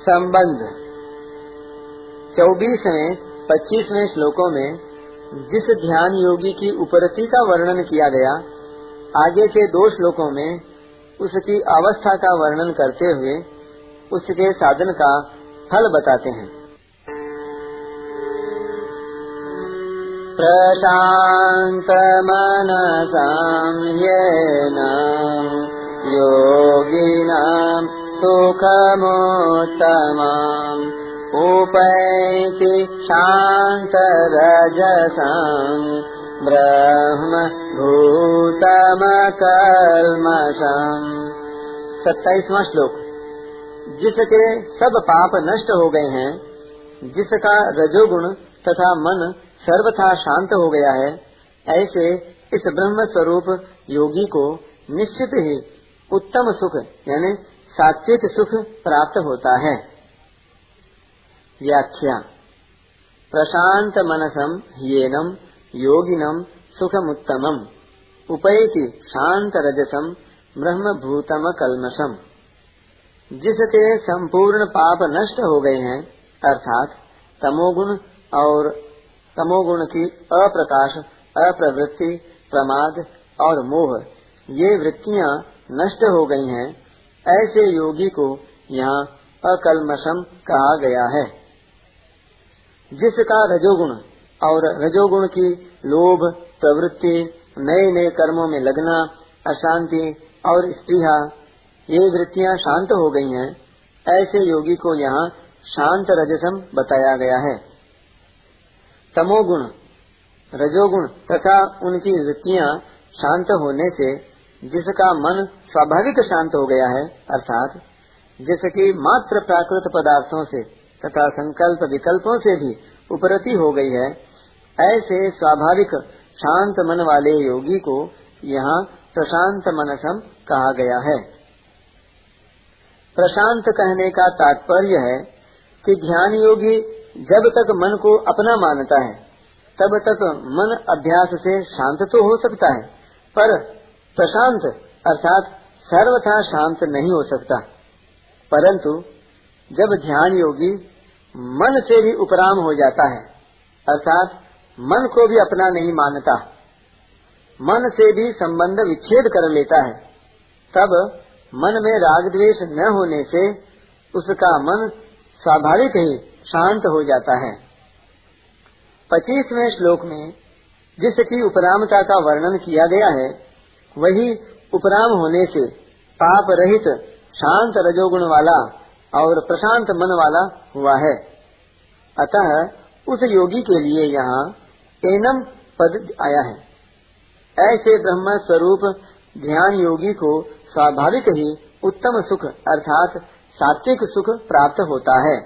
संबंध। चौबीसवें, पच्चीसवें श्लोकों में जिस ध्यान योगी की उपरति का वर्णन किया गया, आगे के दो श्लोकों में उसकी अवस्था का वर्णन करते हुए उसके साधन का फल बताते हैं। प्रशान्तमनसां येन योगिनां सुखमोत्तमाम् उपैति शान्तरजसम् ब्रह्म भूतमकल्मषम् सत्ताईसवा श्लोक। जिसके सब पाप नष्ट हो गए हैं, जिसका रजोगुण तथा मन सर्वथा शांत हो गया है, ऐसे इस ब्रह्म स्वरूप योगी को निश्चित ही उत्तम सुख, यानी सात्विक सुख प्राप्त होता है। व्याख्या। प्रशांत मनसम येनम योगिनम सुखमुत्तमम उपैति शांत रजसम ब्रह्म भूतम कलमसम जिसके संपूर्ण पाप नष्ट हो गए हैं, अर्थात तमोगुण और तमोगुण की अप्रकाश, अप्रवृत्ति, प्रमाद और मोह, ये वृत्तियाँ नष्ट हो गई हैं ऐसे योगी को यहाँ अकलमशम कहा गया है। जिसका रजोगुण और रजोगुण की लोभ, प्रवृत्ति नए नए कर्मों में लगना, अशांति और स्त्रीहा, ये वृत्तियाँ शांत हो गई हैं, ऐसे योगी को यहाँ शांत रजसम बताया गया है। तमोगुण, रजोगुण तथा उनकी वृत्तियाँ शांत होने से जिसका मन स्वाभाविक शांत हो गया है, अर्थात जिसकी मात्र प्राकृत पदार्थों से तथा संकल्प विकल्पों से भी उपरति हो गई है, ऐसे स्वाभाविक शांत मन वाले योगी को यहाँ प्रशांत मनसम कहा गया है। प्रशांत कहने का तात्पर्य है कि ध्यान योगी जब तक मन को अपना मानता है, तब तक मन अभ्यास से शांत तो हो सकता है, पर प्रशांत, अर्थात सर्वथा शांत नहीं हो सकता। परंतु जब ध्यान योगी मन से भी उपराम हो जाता है, अर्थात मन को भी अपना नहीं मानता, मन से भी संबंध विच्छेद कर लेता है, तब मन में राग द्वेष न होने से उसका मन स्वाभाविक ही शांत हो जाता है। पच्चीसवें श्लोक में जिसकी उपरामता का वर्णन किया गया है वही उपराम होने से पाप रहित शांत रजोगुण वाला और प्रशांत मन वाला हुआ है। अतः उस योगी के लिए यहाँ एनम पद आया है। ऐसे ब्रह्म स्वरूप ध्यान योगी को स्वाभाविक ही उत्तम सुख अर्थात सात्विक सुख प्राप्त होता है।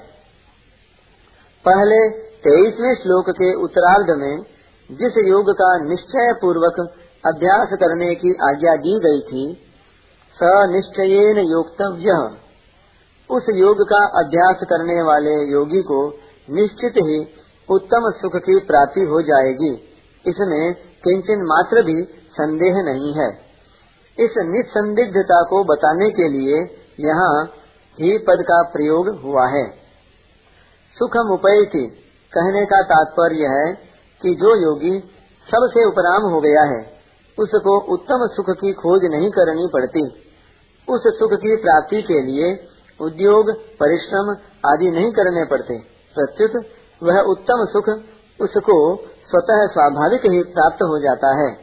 पहले तेईसवें श्लोक के उत्तरार्ध में जिस योग का निश्चय पूर्वक अभ्यास करने की आज्ञा दी गई थी स निश्चयन योक्तव्य। उस योग का अभ्यास करने वाले योगी को निश्चित ही उत्तम सुख की प्राप्ति हो जाएगी। इसमें किंचन मात्र भी संदेह नहीं है। इस निसंदिग्धता को बताने के लिए यहाँ ही पद का प्रयोग हुआ है। सुखम उपैति। कहने का तात्पर्य है कि जो योगी सबसे उपराम हो गया है उसको उत्तम सुख की खोज नहीं करनी पड़ती। उस सुख की प्राप्ति के लिए उद्योग, परिश्रम आदि नहीं करने पड़ते। प्रत्युत वह उत्तम सुख उसको स्वतः स्वाभाविक ही प्राप्त हो जाता है।